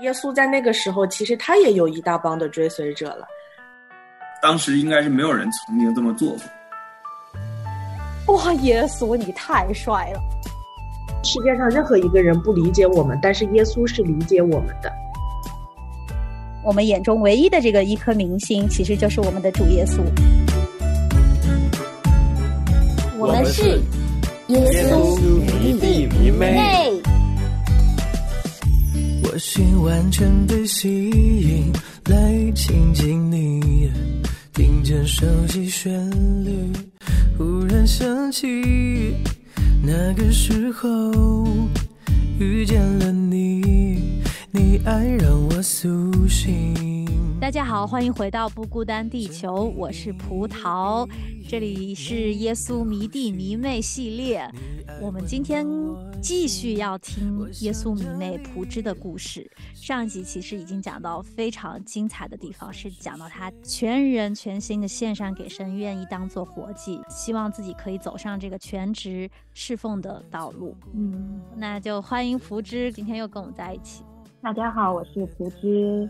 耶稣在那个时候，其实他也有一大帮的追随者了。当时应该是没有人曾经这么做过。哇，耶稣你太帅了！世界上任何一个人不理解我们，但是耶稣是理解我们的。我们眼中唯一的这个一颗明星，其实就是我们的主耶稣。我们是耶稣迷弟迷妹。心完全被吸引，来亲近你，听见手机旋律，忽然想起那个时候遇见了你，你爱让我苏醒。大家好，欢迎回到不孤单地球，我是葡萄，这里是耶稣迷弟迷妹系列，我们今天继续要听耶稣迷妹蒲芝的故事。上一集其实已经讲到非常精彩的地方，是讲到他全人全心的献上给神，愿意当做活祭，希望自己可以走上这个全职侍奉的道路。嗯，那就欢迎蒲芝，今天又跟我们在一起。大家好，我是蒲之。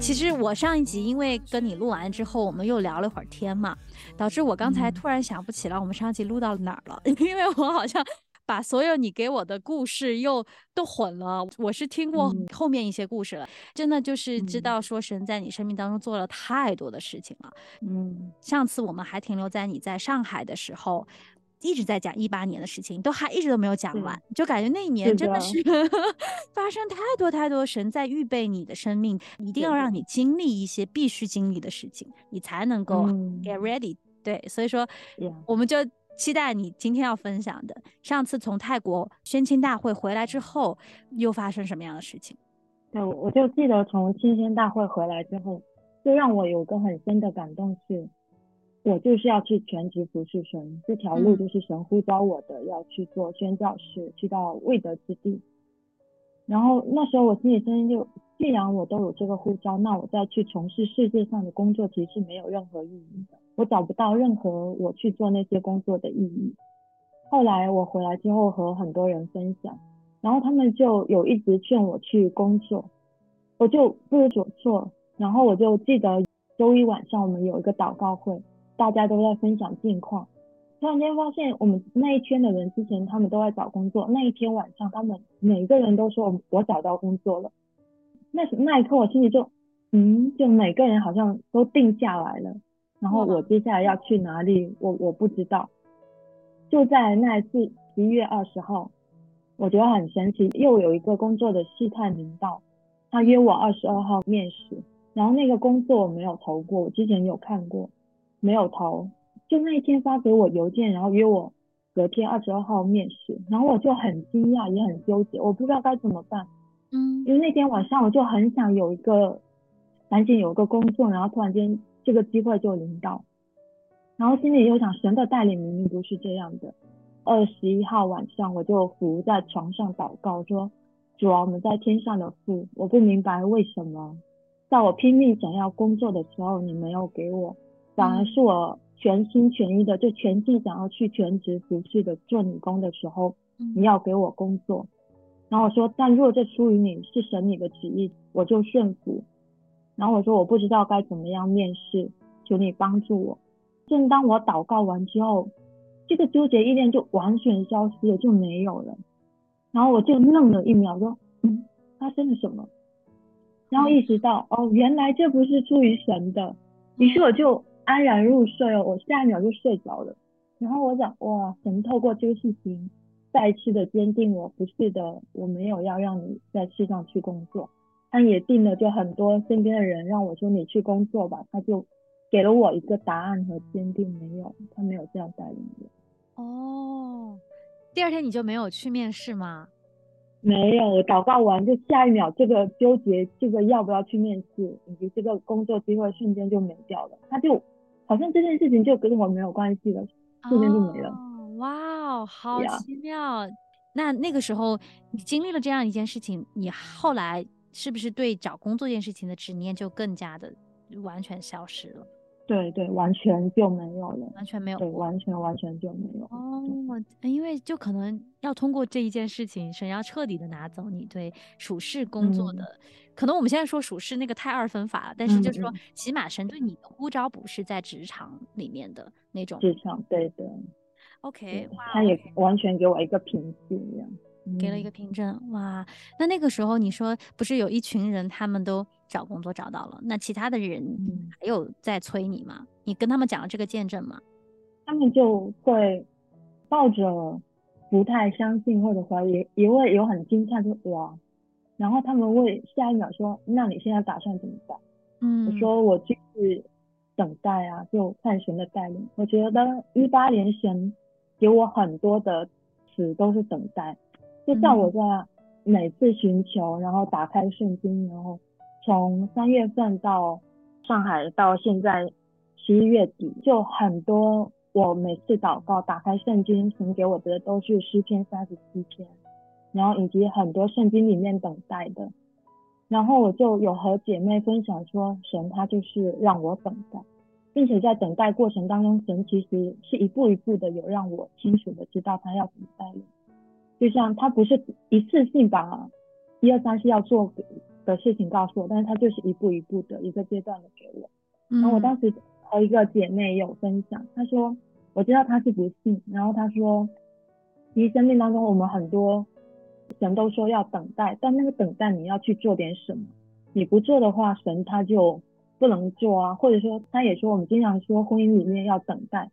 其实我上一集因为跟你录完之后，我们又聊了会儿天嘛，导致我刚才突然想不起来我们上一集录到哪儿了，因为我好像把所有你给我的故事又都混了。我是听过后面一些故事了，真的就是知道说神在你生命当中做了太多的事情了。嗯，上次我们还停留在你在上海的时候。一直在讲一八年的事情，都还一直都没有讲完，就感觉那一年真的是 发生太多太多神在预备你的生命，一定要让你经历一些必须经历的事情，你才能够 get ready。对，所以说我们就期待你今天要分享的。上次从泰国宣亲大会回来之后，又发生什么样的事情？对，我就记得从宣亲大会回来之后，就让我有个很深的感动是。我就是要去全职服侍神，这条路就是神呼召我的，要去做宣教士，去到未得之地。然后那时候我心里声音就，既然我都有这个呼召，那我再去从事世界上的工作，其实是没有任何意义的。我找不到任何我去做那些工作的意义。后来我回来之后和很多人分享，然后他们就有一直劝我去工作，我就不知所措。然后我就记得周一晚上我们有一个祷告会。大家都在分享近况，突然间发现我们那一圈的人之前他们都在找工作，那一天晚上他们每个人都说我找到工作了。那那一刻我心里就，嗯，就每个人好像都定下来了。然后我接下来要去哪里，我我不知道。就在那一次十一月二十号，我觉得很神奇，又有一个工作的试探临到，他约我二十二号面试，然后那个工作我没有投过，我之前有看过。没有投，就那一天发给我邮件，然后约我隔天二十二号面试，然后我就很惊讶，也很纠结，我不知道该怎么办。嗯，因为那天晚上我就很想有一个，赶紧有个工作，然后突然间这个机会就临到，然后心里又想神的带领明明不是这样的。二十一号晚上我就伏在床上祷告说：主啊，我们在天上的父，我不明白为什么在我拼命想要工作的时候，你没有给我。反而是我全心全意的，就全心想要去全职服侍的做女工的时候，你要给我工作，然后我说，但若这出于你是神你的旨意，我就顺服。然后我说我不知道该怎么样面试，求你帮助我。正当我祷告完之后，这个纠结意念就完全消失了，就没有了。然后我就愣了一秒，说，嗯，发生了什么？然后意识到，哦，原来这不是出于神的。于是我就。安然入睡哦，我下一秒就睡着了。然后我想，哇，神透过这个事情再次的坚定我，不是的，我没有要让你在世上去工作。他也定了，就很多身边的人让我说你去工作吧，他就给了我一个答案和坚定，没有，他没有这样带领我。哦，第二天你就没有去面试吗？没有，我祷告完就下一秒，这个纠结，这个要不要去面试，以及这个工作机会瞬间就没掉了，他就。好像这件事情就跟我没有关系了，瞬间就没了。哇哦，好奇妙！那那个时候你经历了这样一件事情，你后来是不是对找工作这件事情的执念就更加的完全消失了？对对，完全就没有了，完全没有对，完全完全就没有了。哦，因为就可能要通过这一件事情，神要彻底的拿走你对处事工作嗯的，可能我们现在说属实那个太二分法了，但是就是说起码神对你的呼召不是在职场里面的那种。职场对的，OK，他也完全给我一个平静，这样给了一个嗯凭证，哇！那那个时候你说不是有一群人他们都找工作找到了，那其他的人嗯还有在催你吗？你跟他们讲了这个见证吗？他们就会抱着不太相信或者怀疑，也会有很惊讶，就哇，然后他们会下一秒说：“那你现在打算怎么办？”嗯，我说：“我继续等待啊，就探寻的带领。”我觉得一八年神给我很多的词都是等待，就像我在每次寻求，然后打开圣经，然后从三月份到上海到现在十一月底，就很多我每次祷告打开圣经，神给我的都是诗篇三十七篇，然后以及很多圣经里面等待的，然后我就有和姐妹分享说，神他就是让我等待，并且在等待过程当中，神其实是一步一步的有让我清楚的知道他要怎么带领，就像他不是一次性把一二三四要做的事情告诉我，但是他就是一步一步的一个阶段的给我。嗯，然后我当时和一个姐妹有分享，她说我知道她是不信，然后她说，其实生命当中我们很多神都说要等待，但那个等待你要去做点什么，你不做的话，神他就不能做啊，或者说他也说我们经常说婚姻里面要等待，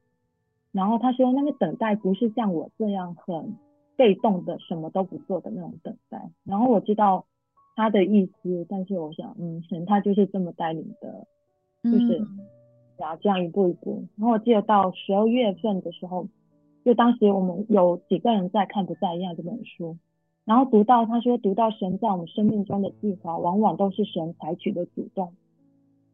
然后他说那个等待不是像我这样很被动的什么都不做的那种等待，然后我知道他的意思，但是我想，嗯，神他就是这么带领的。就是嗯然后这样一步一步。然后我记得到十二月份的时候，就当时我们有几个人在看《不再一样》这本书，然后读到他说，读到神在我们生命中的计划，往往都是神采取的主动。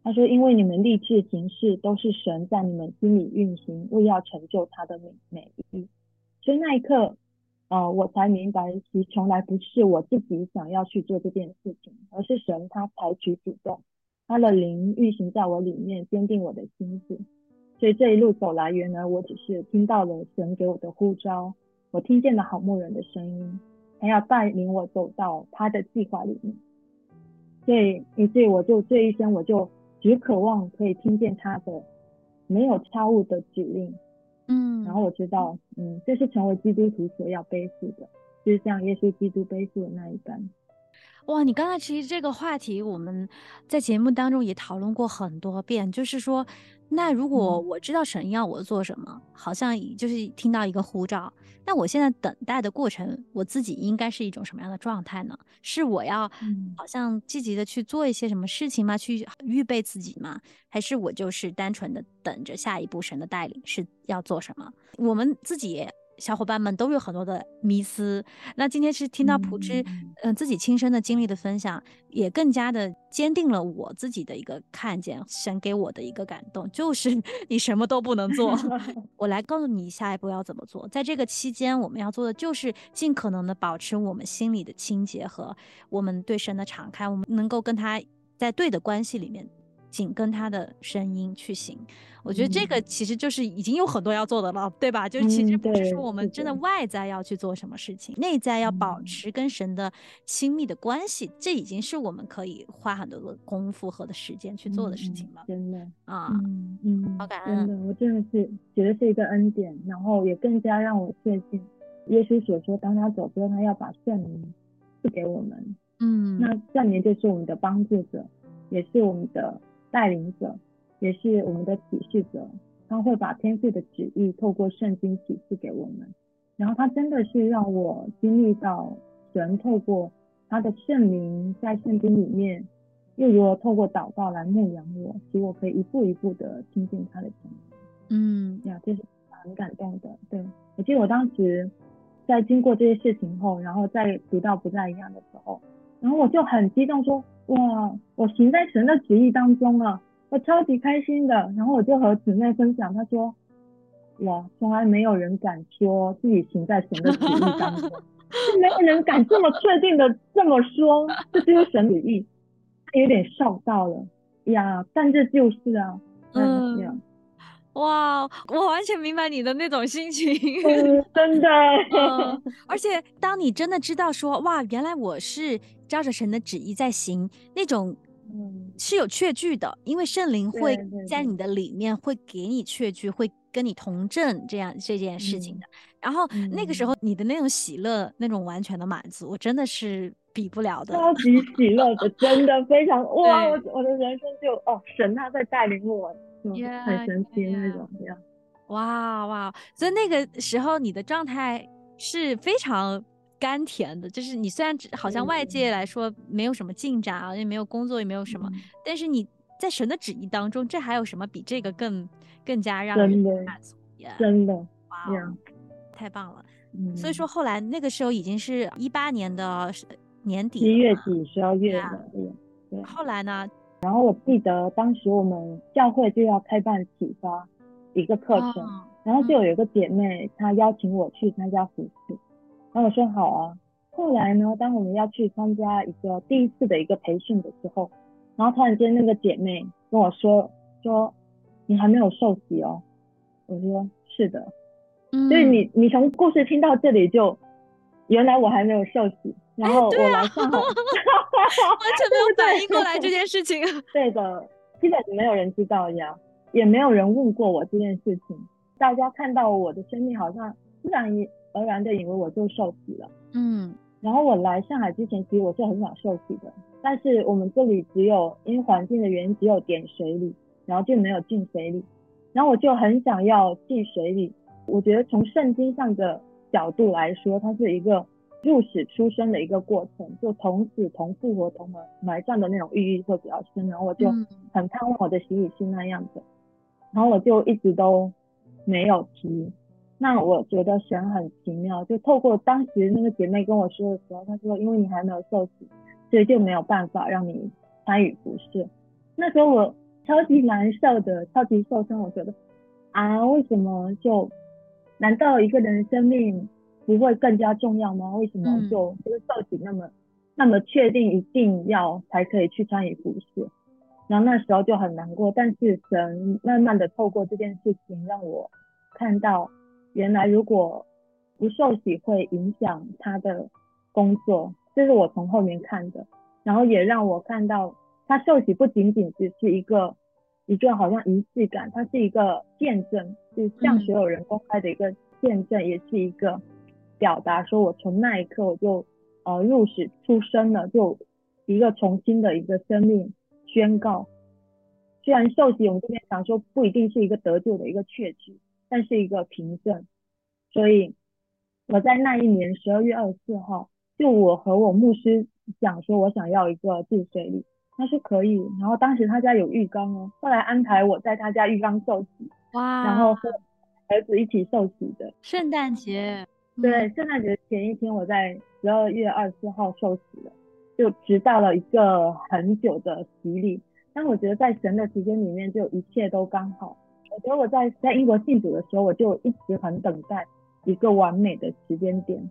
他说，因为你们立志行事，都是神在你们心里运行，为要成就他的美美意。所以那一刻，呃，我才明白，其实从来不是我自己想要去做这件事情，而是神他采取主动。他的灵运行在我里面，坚定我的心智。所以这一路走来，原来我只是听到了神给我的呼召，我听见了好牧人的声音，他要带领我走到他的计划里面。所以以至于我就这一生，我就只渴望可以听见他的没有差误的指令。嗯，然后我知道，嗯，这是成为基督徒所要背负的，就是像耶稣基督背负的那一般。哇，你刚才其实这个话题我们在节目当中也讨论过很多遍，就是说，那如果嗯我知道神要我做什么，好像就是听到一个呼召，那我现在等待的过程，我自己应该是一种什么样的状态呢？是我要嗯好像积极的去做一些什么事情吗？去预备自己吗？还是我就是单纯的等着下一步神的带领是要做什么？我们自己也小伙伴们都有很多的迷思。那今天是听到朴之，嗯嗯、自己亲身的经历的分享，也更加的坚定了我自己的一个看见，神给我的一个感动，就是 你什么都不能做。我来告诉你下一步要怎么做。在这个期间，我们要做的就是尽可能的保持我们心里的清洁和我们对神的敞开，我们能够跟他在对的关系里面。紧跟他的声音去行，我觉得这个嗯。其实就是已经有很多要做的了，对吧？就是其实不是说我们真的的。外在要去做什么事情，内在要保嗯。持跟神的亲密的关系，这已经是我们可以花很多的功夫和的时间去做的事嗯情了真的，啊。嗯嗯好感恩真的，我真的是觉得是一个恩典，然后也更加让我确信，耶稣所说，当他走之后，他要把圣灵赐给我们，嗯，那圣灵就是我们的帮助者，也是我们的带领者，也是我们的启示者，他会把天父的旨意透过圣经启示给我们，然后他真的是让我经历到神透过他的圣灵在圣经里面，又如何透过祷告来牧养我，使我可以一步一步的亲近他的声音。嗯呀，这是很感动的。对我记得我当时在经过这些事情后，然后再读到不再一样的时候，然后我就很激动说，哇，我行在神的旨意当中了，我超级开心的。然后我就和姊妹分享，她说，哇，从来没有人敢说自己行在神的旨意当中，就没有人敢这么确定的这么说，这就是神旨意。她有点笑到了呀，但这就是啊。嗯，这样。哇，我完全明白你的那种心情，嗯，真的。嗯，而且当你真的知道说，哇，原来我是照着神的旨意在行，那种，嗯，是有确据的，因为圣灵会在你的里面会给你确据，会跟你同证这样这件事情的。然后那个时嗯候你的那种喜乐，那种完全的满足，真的是比不了的。超级喜乐的，真的非常哇！我我的人生就哦，神他在带领我，很神奇那种这样。哇哇！所以那个时候你的状态是非常甘甜的，就是你虽然只好像外界来说没有什么进展啊，也没有工作，也没有什么，嗯但是你在神的旨意当中，这还有什么比这个更更加让人满足呀？真的哇太棒了！嗯，所以说后来那个时候已经是一八年的年底一月底、十二月的，对对。后来呢？然后我记得当时我们教会就要开办启发一个课程，哦然后就有一个姐妹她邀请我去参加服饰，然后我说好啊。后来呢，当我们要去参加一个第一次的一个培训的时候，然后突然间那个姐妹跟我说说你还没有受洗哦，我说是的，嗯，所以你你从故事听到这里就原来我还没有受洗，然后我来上海，完全没有反应过来这件事情。对的，基本没有人知道呀，也没有人问过我这件事情。大家看到我的生命，好像自然而然的以为我就受洗了。嗯然后我来上海之前，其实我是很想受洗的，但是我们这里只有因为环境的原因，只有点水里，然后就没有进水里。然后我就很想要进水里。我觉得从圣经上的角度来说，它是一个入死出生的一个过程，就同死同复活同埋埋葬的那种寓意会比较深。然后我就嗯很盼望我的洗礼是那样的，然后我就一直都没有提。那我觉得神很奇妙，就透过当时那个姐妹跟我说的时候，她说因为你还没有受洗，所以就没有办法让你参与服饰。那时候我超级难受的，超级受伤。我觉得啊，为什么就难道一个人的生命不会更加重要吗？为什么嗯就这个受洗那么那么确定一定要才可以去参与服饰？然后那时候就很难过，但是神慢慢的透过这件事情让我看到，原来如果不受洗会影响他的工作，这是我从后面看的，然后也让我看到他受洗不仅仅只是一个一个好像仪式感，它是一个见证，就是向所有人公开的一个见证，也是一个表达，说我从那一刻我就呃入死出生了，就一个重新的一个生命宣告。虽然受洗我们这边讲说不一定是一个得救的一个确据，但是一个凭证。所以我在那一年十二月二十四号，就我和我牧师讲说，我想要一个自水礼，他说可以。然后当时他家有浴缸哦，后来安排我在他家浴缸受洗，哇，然后和儿子一起受洗的。圣诞节，对，圣诞节前一天，我在十二月二十四号受洗了，就直到了一个很久的洗礼。但我觉得在神的时间里面，就一切都刚好。我觉得我在在英国信主的时候，我就一直很等待一个完美的时间点，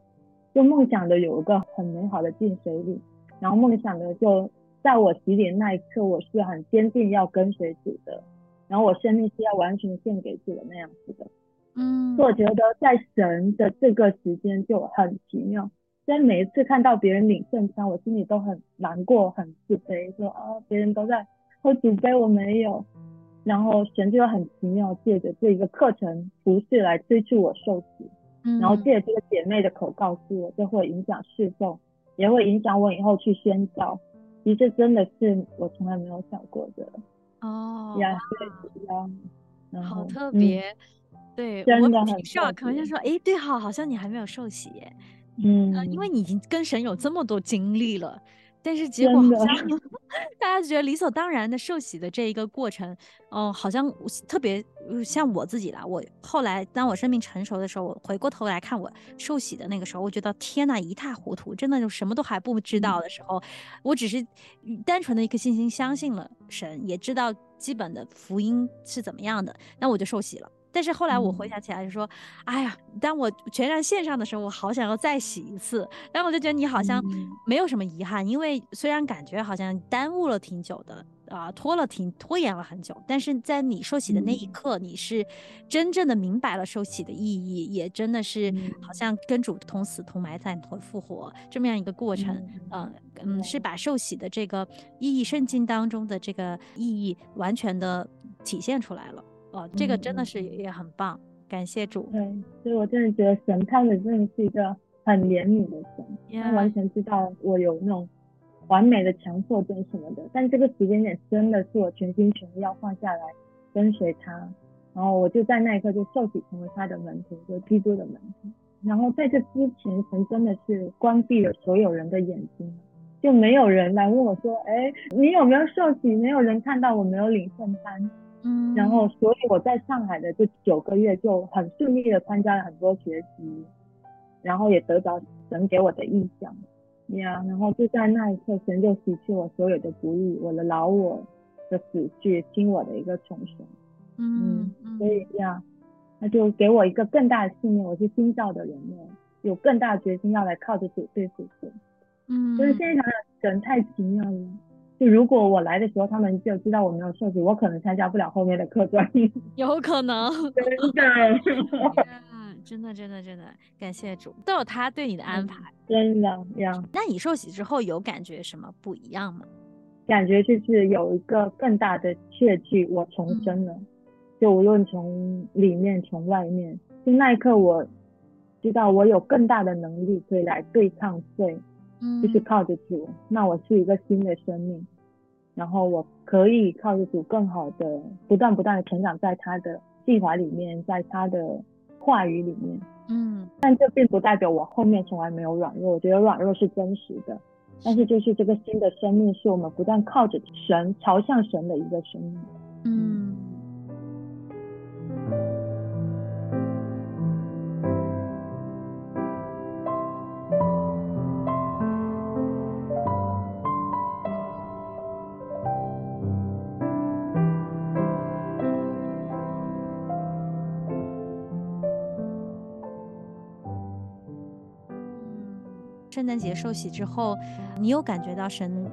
就梦想的有一个很美好的进水礼，然后梦想的就在我洗礼那一刻，我是很坚定要跟随主的，然后我生命是要完全献给主的那样子的。嗯，所以我觉得在神的这个时间就很奇妙。虽然每一次看到别人领圣餐，我心里都很难过、很自卑，说啊，别人都在喝主杯，我没有。然后神就很奇妙，借着这一个课程服饰来催促我受洗，嗯，然后借着这个姐妹的口告诉我，这会影响侍奉，也会影响我以后去宣教。其实这真的是我从来没有想过的哦，呀，哇对呀，然后好特嗯别，对我挺真的很可能就说，诶，对哈，好像你还没有受洗耶，嗯呃，因为你已经跟神有这么多经历了，但是结果好像。大家觉得理所当然的受洗的这一个过程，哦、好像特别呃像我自己啦，我后来当我生命成熟的时候，我回过头来看我受洗的那个时候，我觉得天呐，一塌糊涂，真的就什么都还不知道的时候，我只是单纯的一颗信心相信了神，也知道基本的福音是怎么样的，那我就受洗了。但是后来我回嗯想起来就说，哎呀，当我全然线上的时候，我好想要再洗一次。然后我就觉得你好像嗯没有什么遗憾，因为虽然感觉好像耽误了挺久的，啊、拖了挺拖延了很久，但是在你受洗的那一嗯刻，你是真正的明白了受洗的意义，也真的是好嗯像跟主同死同埋葬同复活这么样一个过程。嗯嗯嗯，是把受洗的这个意义，圣经当中的这个意义完全的体现出来了。哦、这个真的嗯是也也很棒，感谢主。对，所以我真的觉得神他的真的是一个很怜悯的神，他完全知道我有那种完美的强迫症什么的，但这个时间点真的是我全心全意要放下来跟随他，然后我就在那一刻就受洗成为他的门徒，就基督的门徒。然后在这之前，神真的是关闭了所有人的眼睛，就没有人来问我说：“哎，你有没有受洗？”没有人看到我没有领圣餐。嗯，然后，所以我在上海的这九个月就很顺利的参加了很多学习，然后也得到神给我的意向，呀、然后就在那一刻，神就洗去我所有的不易，我的老我的死去，新我的一个重生。嗯嗯，所以呀，那就给我一个更大的信念，我是新造的人了，有更大的决心要来靠着主对付主。嗯，所以现在想想，神太奇妙了。就如果我来的时候，他们就知道我没有受洗，我可能参加不了后面的课专。有可能。真的，嗯，真的，真的，真的，感谢主，都有他对你的安排。真的呀，那你受洗之后有感觉什么不一样吗？感觉就是有一个更大的确据，我重生了。就无论从里面从外面，就那一刻我知道我有更大的能力可以来对抗罪，嗯就是靠着主。那我是一个新的生命，然后我可以靠着主更好的不断不断的成长在他的计划里面，在他的话语里面。嗯但这并不代表我后面从来没有软弱，我觉得软弱是真实的。但是就是这个新的生命，是我们不断靠着神朝向神的一个生命。嗯。圣诞节受洗之后，你有感觉到神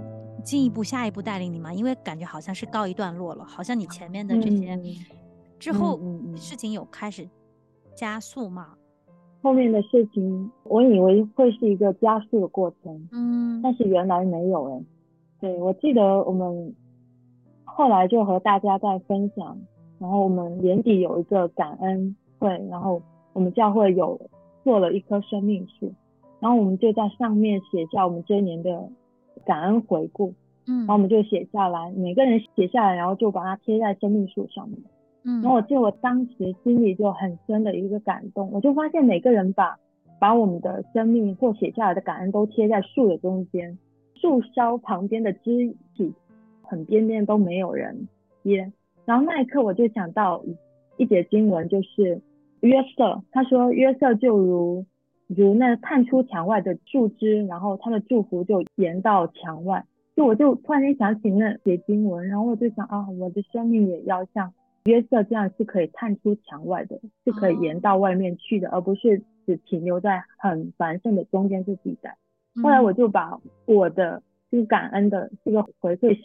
进一步、下一步带领你吗？因为感觉好像是告一段落了，好像你前面的这些、嗯之后、事情有开始加速吗？后面的事情，我以为会是一个加速的过程，嗯但是原来没有哎。对，我记得我们后来就和大家在分享，然后我们年底有一个感恩会，然后我们教会有做了一棵生命树，然后我们就在上面写下我们这一年的感恩回顾，嗯然后我们就写下来，每个人写下来，然后就把它贴在生命树上面。嗯然后我记得我当时心里就很深的一个感动，我就发现每个人把把我们的生命或写下来的感恩都贴在树的中间，树梢旁边的枝体很边边都没有人贴。然后那一刻我就想到一一节经文，就是约瑟，他说约瑟就如如那探出墙外的树枝，然后他的祝福就延到墙外。就我就突然间想起那写经文，然后我就想啊，我的生命也要像约瑟这样是可以探出墙外的，是可以延到外面去的，而不是只停留在很繁盛的中间这地带。后来我就把我的就是感恩的这个回馈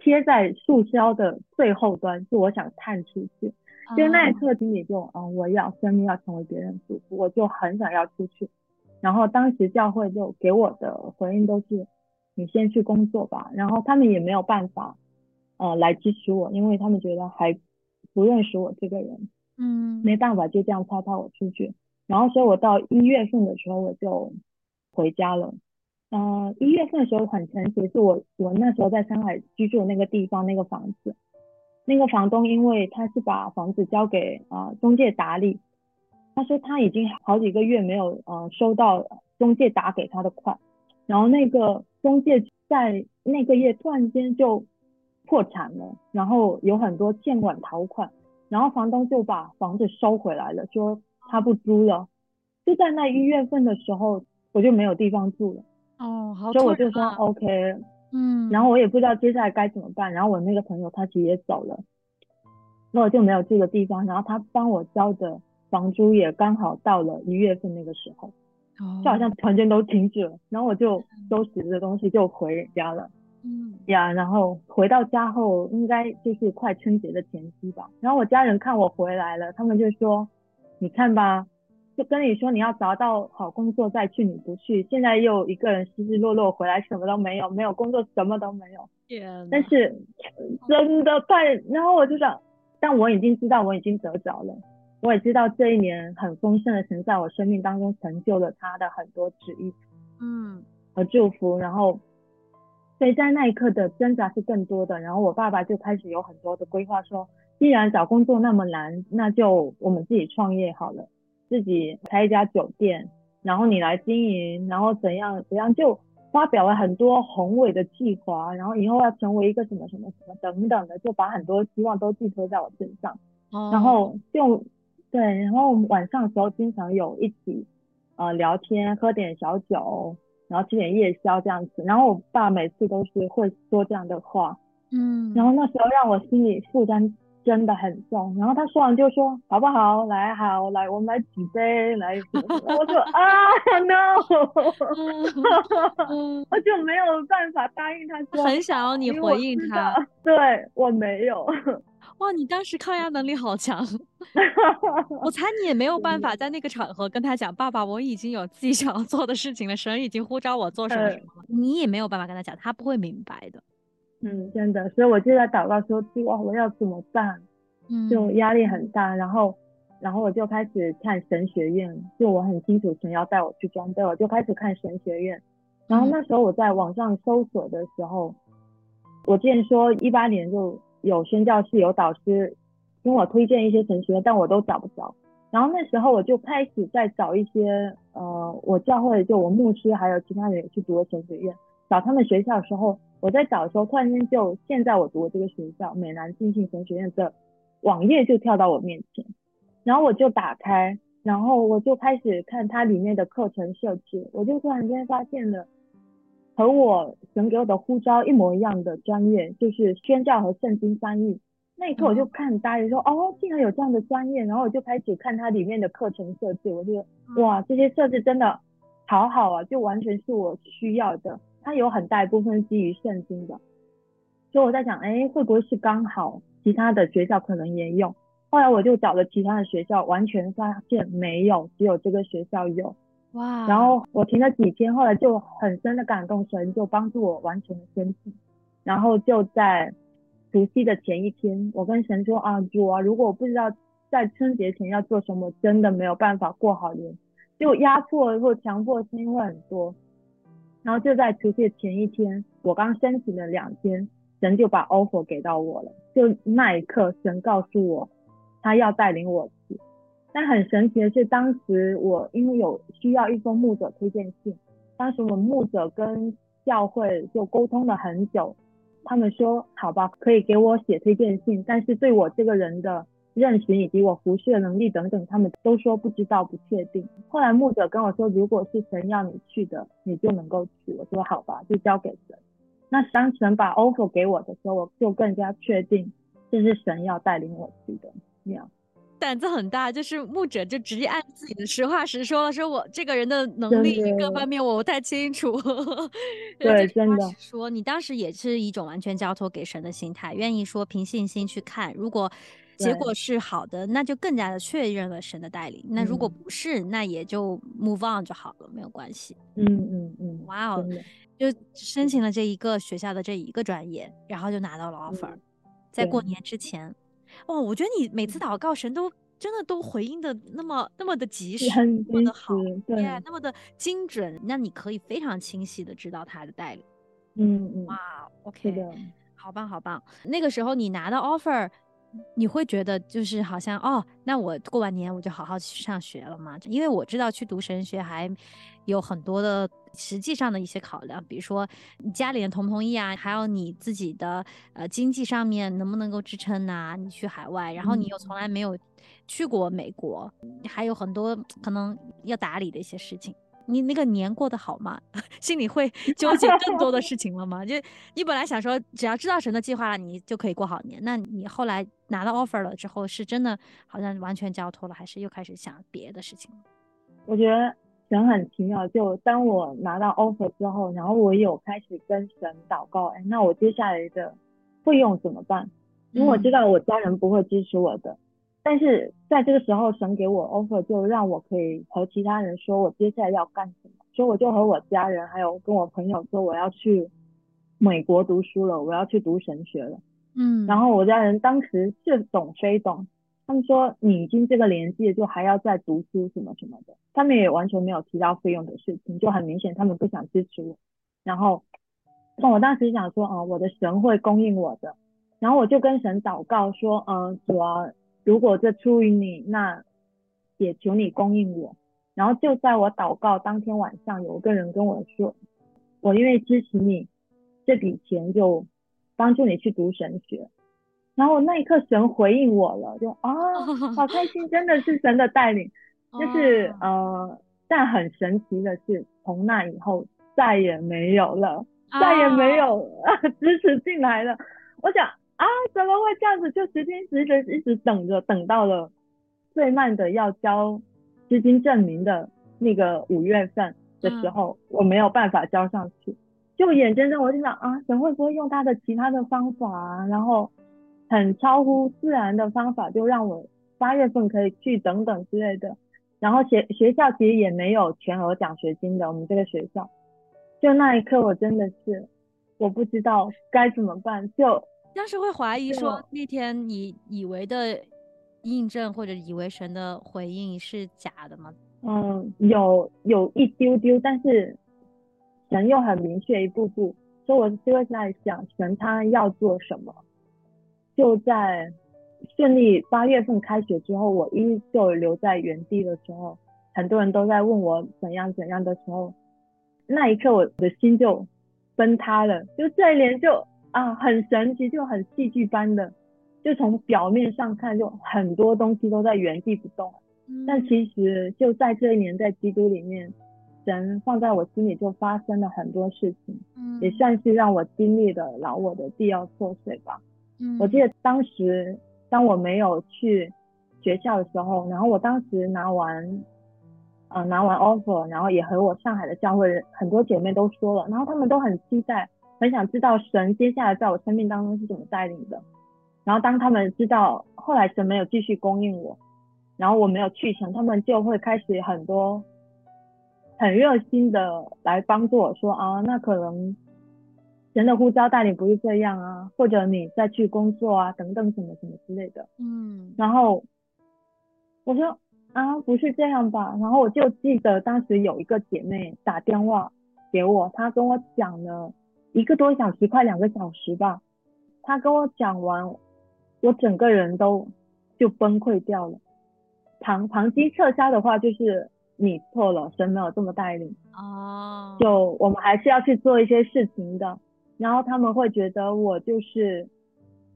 贴在树梢的最后端，是我想探出去。就那一刻心里就，嗯，我要生命要成为别人的祝福，我就很想要出去。然后当时教会就给我的回应都是，你先去工作吧。然后他们也没有办法，呃，来支持我，因为他们觉得还不认识我这个人，嗯没办法就这样抛抛我出去。然后所以我到一月份的时候我就回家了。呃，一月份的时候很神奇，是我我那时候在上海居住的那个地方那个房子，那个房东因为他是把房子交给啊、呃中介打理，他说他已经好几个月没有呃收到中介打给他的款，然后那个中介在那个月突然间就破产了，然后有很多欠款逃款，然后房东就把房子收回来了，说他不租了。就在那一月份的时候，我就没有地方住了，哦，好所以我就说 OK，嗯，然后我也不知道接下来该怎么办，然后我那个朋友他其实也走了，那我就没有住的地方，然后他帮我交的房租也刚好到了一月份那个时候，哦就好像突然间都停止了，然后我就收拾着东西就回家了。嗯呀，然后回到家后，应该就是快春节的前夕吧。然后我家人看我回来了，他们就说：“你看吧，就跟你说你要找到好工作再去，你不去，现在又一个人失失落落回来，什么都没有，没有工作，什么都没有。天但是真的太……然后我就想，但我已经知道我已经得着了，我也知道这一年很丰盛的神在我生命当中成就了他的很多旨意。”嗯和祝福，然后，所以在那一刻的挣扎是更多的。然后我爸爸就开始有很多的规划，说，既然找工作那么难，那就我们自己创业好了，自己开一家酒店，然后你来经营，然后怎样怎样，就发表了很多宏伟的计划，然后以后要成为一个什么什么什么等等的，就把很多希望都寄托在我身上。哦然后就对，然后晚上的时候经常有一起呃聊天，喝点小酒，然后吃点夜宵这样子。然后我爸每次都是会说这样的话，嗯，然后那时候让我心里负担真的很重。然后他说完就说好不好？来好来，我们来举杯来。我就啊 no，嗯 我就没有办法答应他说。很想要你回应他道，对我没有。哇，你当时抗压能力好强。我猜你也没有办法在那个场合跟他讲，爸爸，我已经有自己想要做的事情了，神已经呼召我做什么什么了。你也没有办法跟他讲，他不会明白的。嗯，真的，所以我就在祷告说，主啊，我要怎么办？嗯，就压力很大，然后，然后我就开始看神学院，就我很清楚神要带我去装备，我就开始看神学院。然后那时候我在网上搜索的时候，我之前说一八年就有宣教士有导师跟我推荐一些神学院，但我都找不着。然后那时候我就开始在找一些呃，我教会就我牧师还有其他人也去读的神学院，找他们学校的时候，我在找的时候，突然间就现在我读的这个学校美南浸信神学院的网页就跳到我面前，然后我就打开，然后我就开始看它里面的课程设置，我就突然间发现了和我神给我的呼召一模一样的专业，就是宣教和圣经翻译。那一刻我就看呆了说，哦，竟然有这样的专业，然后我就开始看它里面的课程设置，我就觉得哇，这些设置真的好好啊，就完全是我需要的。它有很大一部分基于圣经的，所以我在想，哎，会不会是刚好其他的学校可能也有？后来我就找了其他的学校，完全发现没有，只有这个学校有。哇，然后我停了几天，后来就很深的感动，神就帮助我完全的申请。然后就在除夕的前一天，我跟神说啊，主啊，如果我不知道在春节前要做什么，真的没有办法过好年，就压迫或强迫声音会很多。然后就在除夕的前一天，我刚申请了两天，神就把 offer 给到我了。就那一刻，神告诉我，他要带领我去。但很神奇的是，当时我因为有需要一封牧者推荐信，当时我们牧者跟教会就沟通了很久，他们说好吧，可以给我写推荐信，但是对我这个人的认识以及我服侍的能力等等，他们都说不知道、不确定。后来牧者跟我说，如果是神要你去的，你就能够去。我说好吧，就交给神。那当神把 offer 给我的时候，我就更加确定这是神要带领我去的。那样。胆子很大，就是牧者就直接按自己的实话实说了，说我这个人的能力各方面我不太清楚。对真的说你当时也是一种完全交托给神的心态，愿意说凭信心去看，如果结果是好的，那就更加的确认了神的带领。那如果嗯不是，那也就 move on 就好了，没有关系。嗯嗯嗯，哇哦就申请了这一个学校的这一个专业，然后就拿到了 offer，、嗯在过年之前，哦，我觉得你每次祷告神都真的都回应的那么那么的及时，那么的好，时，对，耶那么的精准，那你可以非常清晰的知道他的带领。嗯嗯，哇，OK，的，好棒好棒。那个时候你拿到 offer，你会觉得就是好像哦，那我过完年我就好好去上学了嘛？因为我知道去读神学还有很多的实际上的一些考量，比如说你家里人同不同意啊，还有你自己的呃经济上面能不能够支撑呐、你去海外，然后你又从来没有去过美国，还有很多可能要打理的一些事情。你那个年过得好吗？心里会纠结更多的事情了吗？就你本来想说，只要知道神的计划了，你就可以过好年。那你后来拿到 offer 了之后，是真的好像完全交托了，还是又开始想别的事情了？我觉得神很奇妙，就当我拿到 offer 之后，然后我有开始跟神祷告，哎，那我接下来的费用怎么办？因为我知道我家人不会支持我的，但是在这个时候，神给我 offer 就让我可以和其他人说我接下来要干什么，所以我就和我家人还有跟我朋友说我要去美国读书了，我要去读神学了。嗯，然后我家人当时是懂非懂，他们说你已经这个年纪了，就还要再读书什么什么的，他们也完全没有提到费用的事情，就很明显他们不想支持我。然后，那我当时想说，啊、我的神会供应我的，然后我就跟神祷告说，嗯、主啊，如果这出于你，那也求你供应我。然后就在我祷告当天晚上，有个人跟我说，我因为支持你，这笔钱就帮助你去读神学。然后那一刻神回应我了，就啊，好开心，真的是神的带领。就是哦呃，但很神奇的是，从那以后再也没有了，再也没有啊支持进来了。我想啊，怎么会这样子？就时间一直一直等着，等到了最慢的要交资金证明的那个五月份的时候，我没有办法交上去。就眼睁睁我就想啊，神会不会用他的其他的方法啊？然后很超乎自然的方法，就让我八月份可以去等等之类的。然后学学校其实也没有全额奖学金的，我们这个学校。就那一刻，我真的是我不知道该怎么办。就当时会怀疑就说那天你以为的印证或者以为神的回应是假的吗？嗯，有有一丢丢，但是神又很明确一步步，所以我就会在想，神他要做什么？就在顺利八月份开学之后，我依旧留在原地的时候，很多人都在问我怎样怎样的时候，那一刻我的心就崩塌了，就这一年就啊很神奇，就很戏剧般的，就从表面上看，就很多东西都在原地不动。但嗯其实就在这一年，在基督里面，神放在我心里就发生了很多事情，嗯也算是让我经历的老我的必要破碎吧。嗯我记得当时当我没有去学校的时候，然后我当时拿完，呃，拿完 offer，然后也和我上海的教会人很多姐妹都说了，然后她们都很期待，很想知道神接下来在我生命当中是怎么带领的。然后当他们知道后来神没有继续供应我，然后我没有去成，他们就会开始很多很热心的来帮助我说啊，那可能神的呼召带领不是这样啊，或者你再去工作啊，等等什么什么之类的。嗯然后我说啊，不是这样吧？然后我就记得当时有一个姐妹打电话给我，她跟我讲了一个多小时，快两个小时吧。他跟我讲完，我整个人都就崩溃掉了。旁旁击撤销的话，就是你错了，神没有这么带领。哦，就我们还是要去做一些事情的。然后他们会觉得我就是，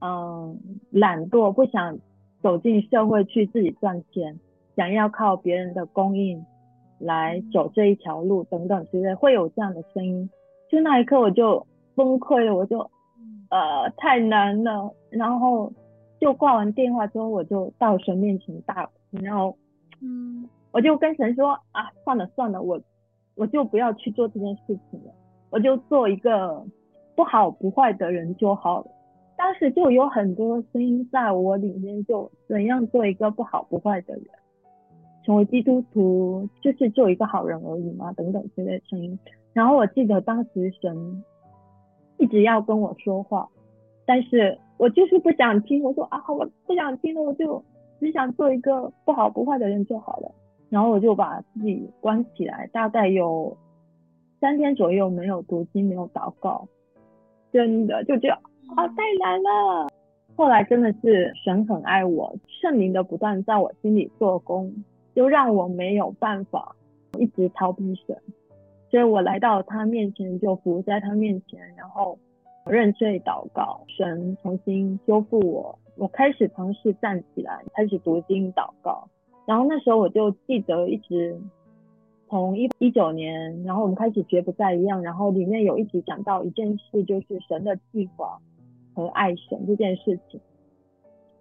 嗯，懒惰，不想走进社会去自己赚钱，想要靠别人的供应来走这一条路等等之类，会有这样的声音。就那一刻我就崩溃了，我就呃太难了。然后就挂完电话之后，我就到神面前大哭，然后嗯我就跟神说啊，算了算了，我我就不要去做这件事情了，我就做一个不好不坏的人就好了。当时就有很多声音在我里面，就怎样做一个不好不坏的人，成为基督徒就是做一个好人而已嘛，等等之类的声音。然后我记得当时神一直要跟我说话，但是我就是不想听。我说啊，我不想听了，我就只想做一个不好不坏的人就好了。然后我就把自己关起来，大概有三天左右没有读经，没有祷告，真的就觉得啊太难了。后来真的是神很爱我，圣灵的不断在我心里做工，就让我没有办法一直逃避神，所以我来到他面前就伏在他面前，然后认罪祷告，神重新修复我，我开始尝试站起来，开始读经祷告。然后那时候我就记得一直从一一九年，然后我们开始绝不再一样，然后里面有一直讲到一件事，就是神的计划和爱神这件事情。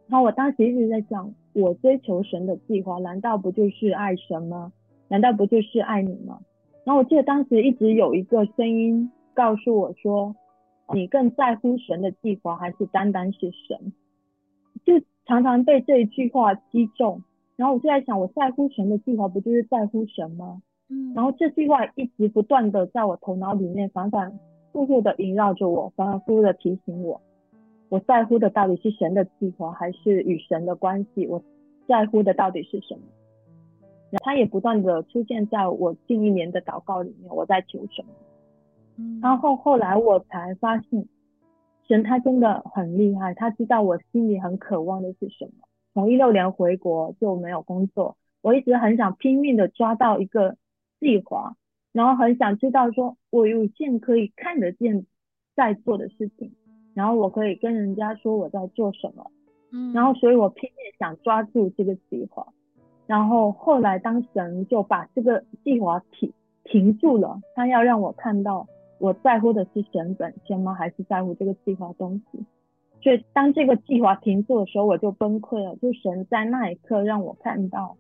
然后我当时一直在想，我追求神的计划，难道不就是爱神吗？难道不就是爱你吗？然后我记得当时一直有一个声音告诉我说，你更在乎神的计划，还是单单是神？就常常被这一句话击中，然后我就在想，我在乎神的计划，不就是在乎神吗？嗯然后这句话一直不断的在我头脑里面反反复复的萦绕着我，反反复复的提醒我，我在乎的到底是神的计划，还是与神的关系？我在乎的到底是什么？然后它也不断的出现在我近一年的祷告里面，我在求什么？嗯然后后来我才发现，神他真的很厉害，他知道我心里很渴望的是什么。从一六年回国就没有工作，我一直很想拼命的抓到一个计划，然后很想知道说我有一件可以看得见在做的事情，然后我可以跟人家说我在做什么，嗯然后所以我拼命想抓住这个计划，然后后来当神就把这个计划停停住了，他要让我看到我在乎的是神本身吗？还是在乎这个计划东西？所以当这个计划停住的时候，我就崩溃了。就神在那一刻让我看到，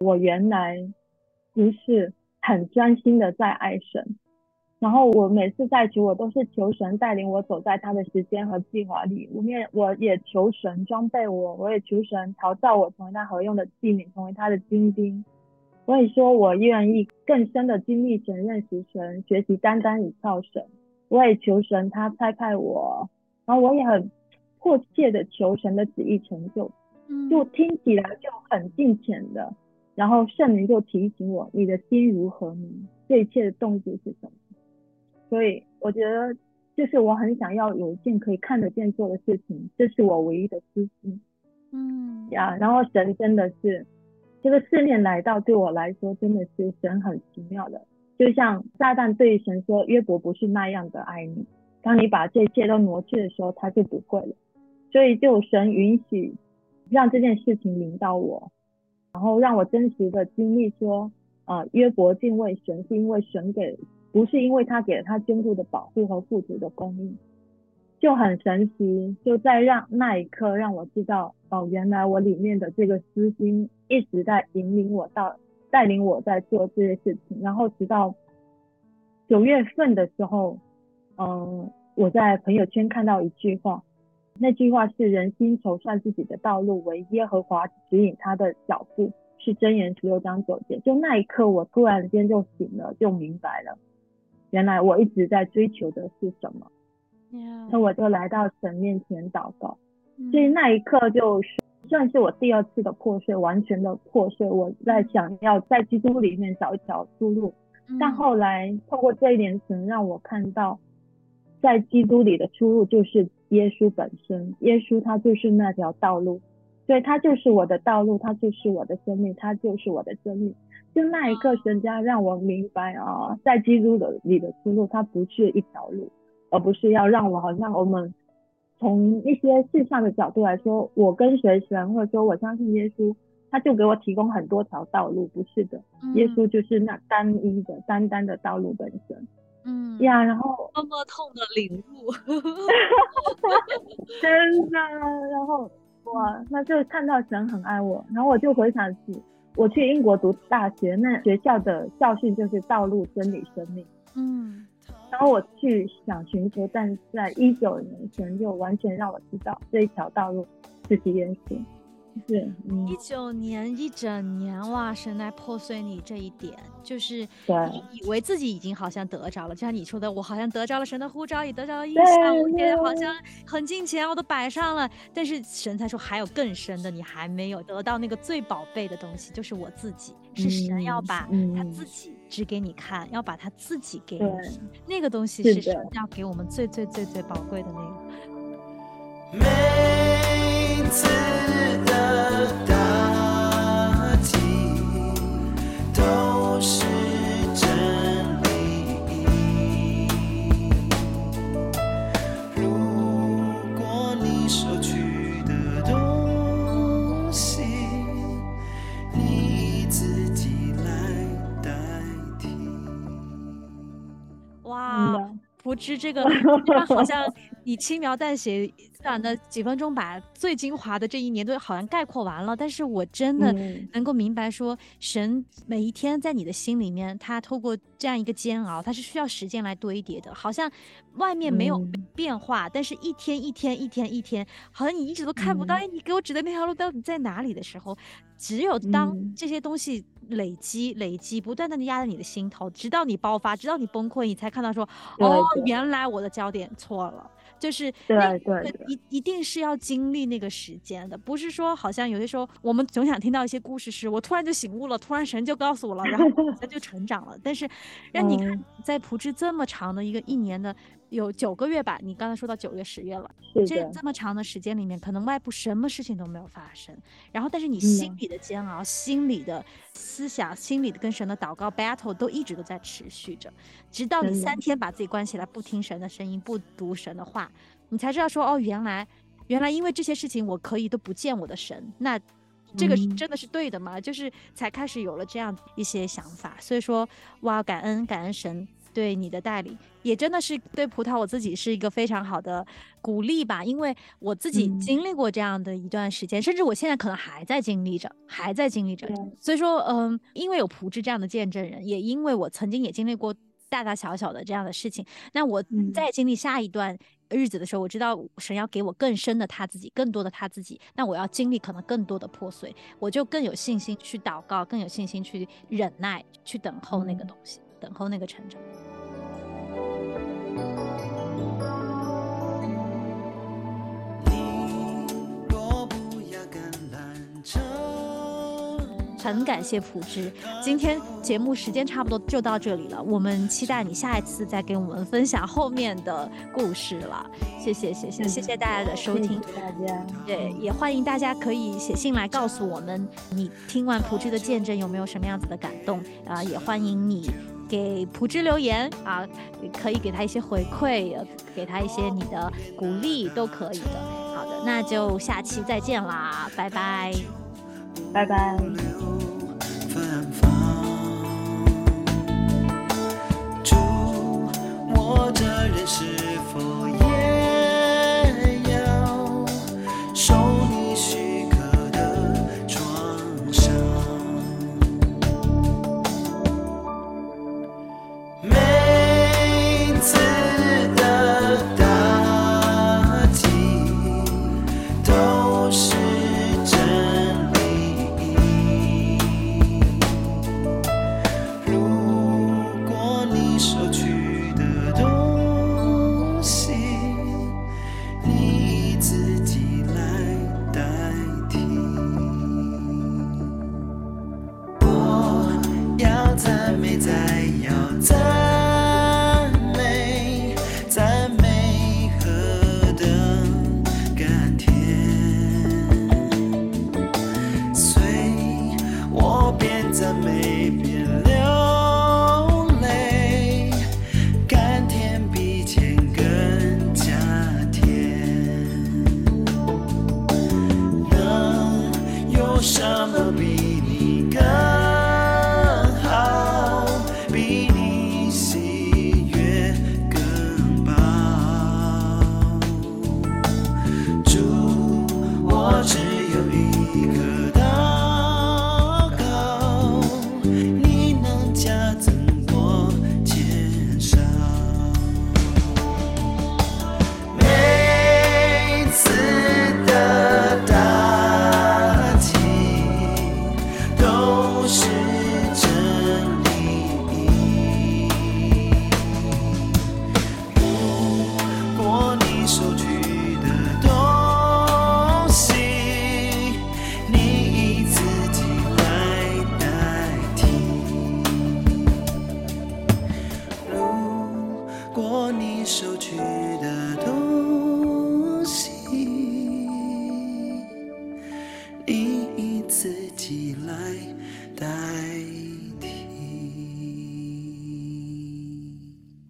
我原来不是很专心的在爱神。然后我每次在求，我都是求神带领我走在他的时间和计划里。我也我也求神装备我，我也求神调教我，成为他合用的器皿，成为他的精兵。所以说，我愿意更深的经历神、认识神、学习单单倚靠神。我也求神他差派我，然后我也很迫切的求神的旨意成就。嗯就听起来就很近前的，然后圣灵就提醒我，你的心如何呢？这一切的动机是什么？所以我觉得，就是我很想要有一件可以看得见做的事情，这是我唯一的私心嗯呀。然后神真的是，这个试炼来到对我来说真的是神很奇妙的，就像撒旦对神说约伯不是那样的爱你，当你把这一切都挪去的时候，他就不会了。所以就神允许让这件事情临到我，然后让我真实的经历说，呃，约伯敬畏神是因为神给，不是因为他给了他坚固的保护和富足的供应，就很神奇。就在让那一刻让我知道，哦，原来我里面的这个私心一直在引领我到带领我在做这些事情，然后直到九月份的时候，嗯，我在朋友圈看到一句话。那句话是“人心筹算自己的道路，为耶和华指引他的脚步”，是箴言十六章九节。就那一刻，我突然间就醒了，就明白了，原来我一直在追求的是什么。呀那我就来到神面前祷告，嗯所以那一刻就是算是我第二次的破碎，完全的破碎。我在想要在基督里面找一条出路，但嗯后来透过这一点，神让我看到，在基督里的出路就是耶稣本身，耶稣他就是那条道路，所以他就是我的道路，他就是我的生命，他就是我的生命。就那一刻，神家让我明白啊，在基督的里的出路，它不是一条路，而不是要让我好像我们从一些世上的角度来说，我跟随神，或者说我相信耶稣，他就给我提供很多条道路，不是的。耶稣就是那单一的、单单的道路本身嗯呀。然后多么痛的领悟，真的，然后哇，那就看到神很爱我，然后我就回想起我去英国读大学，那学校的校训就是道路、真理、生命。嗯然后我去想寻求，但在一九年前就完全让我知道这一条道路就是耶稣，就是嗯一，九年一整年哇，神来破碎你这一点，就是你以为自己已经好像得着了，就像你说的，我好像得着了神的呼召，也得着了意对象，我也好像很近前，我都摆上了。但是神才说还有更深的，你还没有得到那个最宝贝的东西，就是我自己，是神要嗯把他嗯自己指给你看，要把他自己给对你，那个东西是的是神要给我们最最最最宝贵的那个。每次的打击都是真理。如果你收取的东西，你自己来代替。哇，真的蒲芝这个，好像你轻描淡写短的几分钟把最精华的这一年都好像概括完了。但是我真的嗯能够明白说，神每一天在你的心里面，他透过这样一个煎熬，他是需要时间来堆叠的。好像外面没有嗯变化，但是一天一天一天一天，好像你一直都看不到，嗯哎，你给我指的那条路到底在哪里的时候，只有当嗯这些东西累积、累积，不断的压在你的心头，直到你爆发，直到你崩溃，你才看到说，对哦，原来我的焦点错了。就是对那对个一一定是要经历那个时间的，不是说好像有些时候我们总想听到一些故事是，我突然就醒悟了，突然神就告诉我了，然后我好像就成长了。但是让你看嗯，在普智这么长的一个一年的有九个月吧，你刚才说到九月、十月了，这，这么长的时间里面，可能外部什么事情都没有发生，然后但是你心嗯。里的煎熬、心里的思想、心里的跟神的祷告 battle 都一直都在持续着，直到你三天把自己关起来，不听神的声音，不读神的话，你才知道说哦，原来原来因为这些事情我可以都不见我的神，那。这个是嗯。真的是对的吗？就是才开始有了这样一些想法，所以说哇，感恩感恩神对你的带领，也真的是对葡萄我自己是一个非常好的鼓励吧，因为我自己嗯。经历过这样的一段时间，甚至我现在可能还在经历着，还在经历着。所以说，嗯，因为有葡智这样的见证人，也因为我曾经也经历过大大小小的这样的事情，那我嗯。在经历下一段日子的时候，我知道神要给我更深的他自己，更多的他自己，那我要经历可能更多的破碎，我就更有信心去祷告，更有信心去忍耐，去等候那个嗯。东西，等候那个成长。很感谢普之，今天节目时间差不多就到这里了，我们期待你下一次再给我们分享后面的故事了。谢谢，谢谢，谢谢大家的收听。谢谢大家。对，也欢迎大家可以写信来告诉我们，你听完普之的见证有没有什么样子的感动啊、也欢迎你给普之留言啊，可以给他一些回馈，呃给他一些你的鼓励都可以的。好的，那就下期再见啦，拜拜。拜拜。芬芳。主，我这人是否